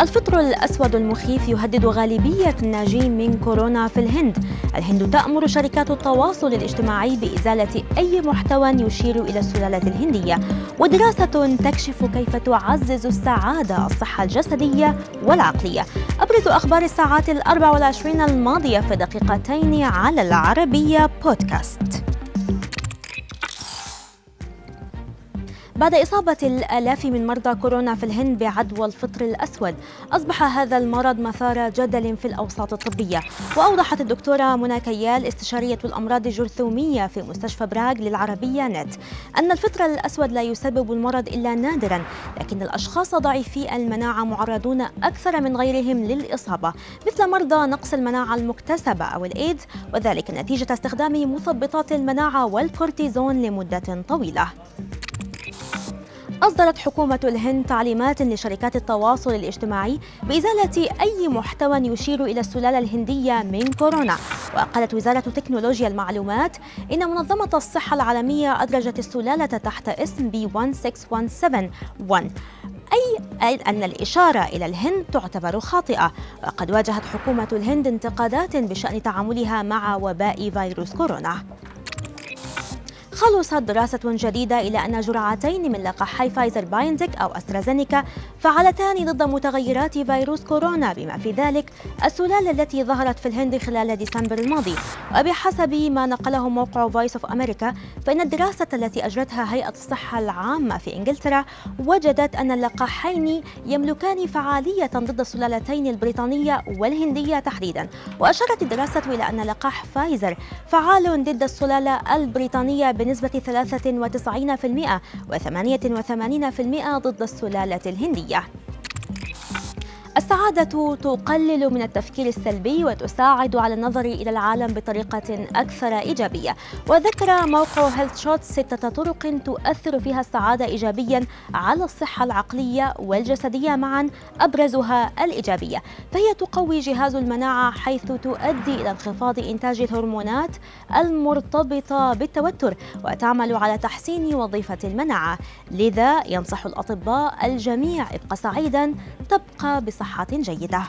الفطر الأسود المخيف يهدد غالبية الناجين من كورونا في الهند. الهند تأمر شركات التواصل الاجتماعي بإزالة أي محتوى يشير إلى السلالة الهندية ودراسة تكشف كيف تعزز السعادة الصحة الجسدية والعقلية. أبرز أخبار الساعات الأربع والعشرين الماضية في دقيقتين على العربية بودكاست. بعد إصابة الآلاف من مرضى كورونا في الهند بعدوى الفطر الأسود أصبح هذا المرض مثار جدل في الأوساط الطبية. وأوضحت الدكتورة منى كيال استشارية الأمراض الجرثومية في مستشفى براغ للعربية نت أن الفطر الأسود لا يسبب المرض إلا نادرا لكن الأشخاص ضعيفي المناعة معرضون أكثر من غيرهم للإصابة مثل مرضى نقص المناعة المكتسبة أو الإيدز وذلك نتيجة استخدام مثبطات المناعة والكورتيزون لمدة طويلة. أصدرت حكومة الهند تعليمات لشركات التواصل الاجتماعي بإزالة أي محتوى يشير إلى السلالة الهندية من كورونا. وقالت وزارة تكنولوجيا المعلومات إن منظمة الصحة العالمية أدرجت السلالة تحت اسم بي 16171 أي أن الإشارة إلى الهند تعتبر خاطئة. وقد واجهت حكومة الهند انتقادات بشأن تعاملها مع وباء فيروس كورونا. خلصت دراسة جديدة إلى أن جرعتين من لقاحي فايزر بيونتك أو أسترازينيكا فعالتان ضد متغيرات فيروس كورونا بما في ذلك السلالة التي ظهرت في الهند خلال ديسمبر الماضي. وبحسب ما نقله موقع Voice of America فإن الدراسة التي أجرتها هيئة الصحة العامة في إنجلترا وجدت أن اللقاحين يملكان فعالية ضد السلالتين البريطانية والهندية تحديدا. وأشارت الدراسة إلى أن لقاح فايزر فعال ضد السلالة البريطانية بنسبة 93% و88% ضد السلالة الهندية. السعادة تقلل من التفكير السلبي وتساعد على النظر إلى العالم بطريقة أكثر إيجابية. وذكر موقع Health Shots ستة طرق تؤثر فيها السعادة إيجابيا على الصحة العقلية والجسدية معا أبرزها الإيجابية. فهي تقوي جهاز المناعة حيث تؤدي إلى انخفاض إنتاج الهرمونات المرتبطة بالتوتر وتعمل على تحسين وظيفة المناعة. لذا ينصح الأطباء الجميع ابقى سعيدا تبقى بصحة جيدة.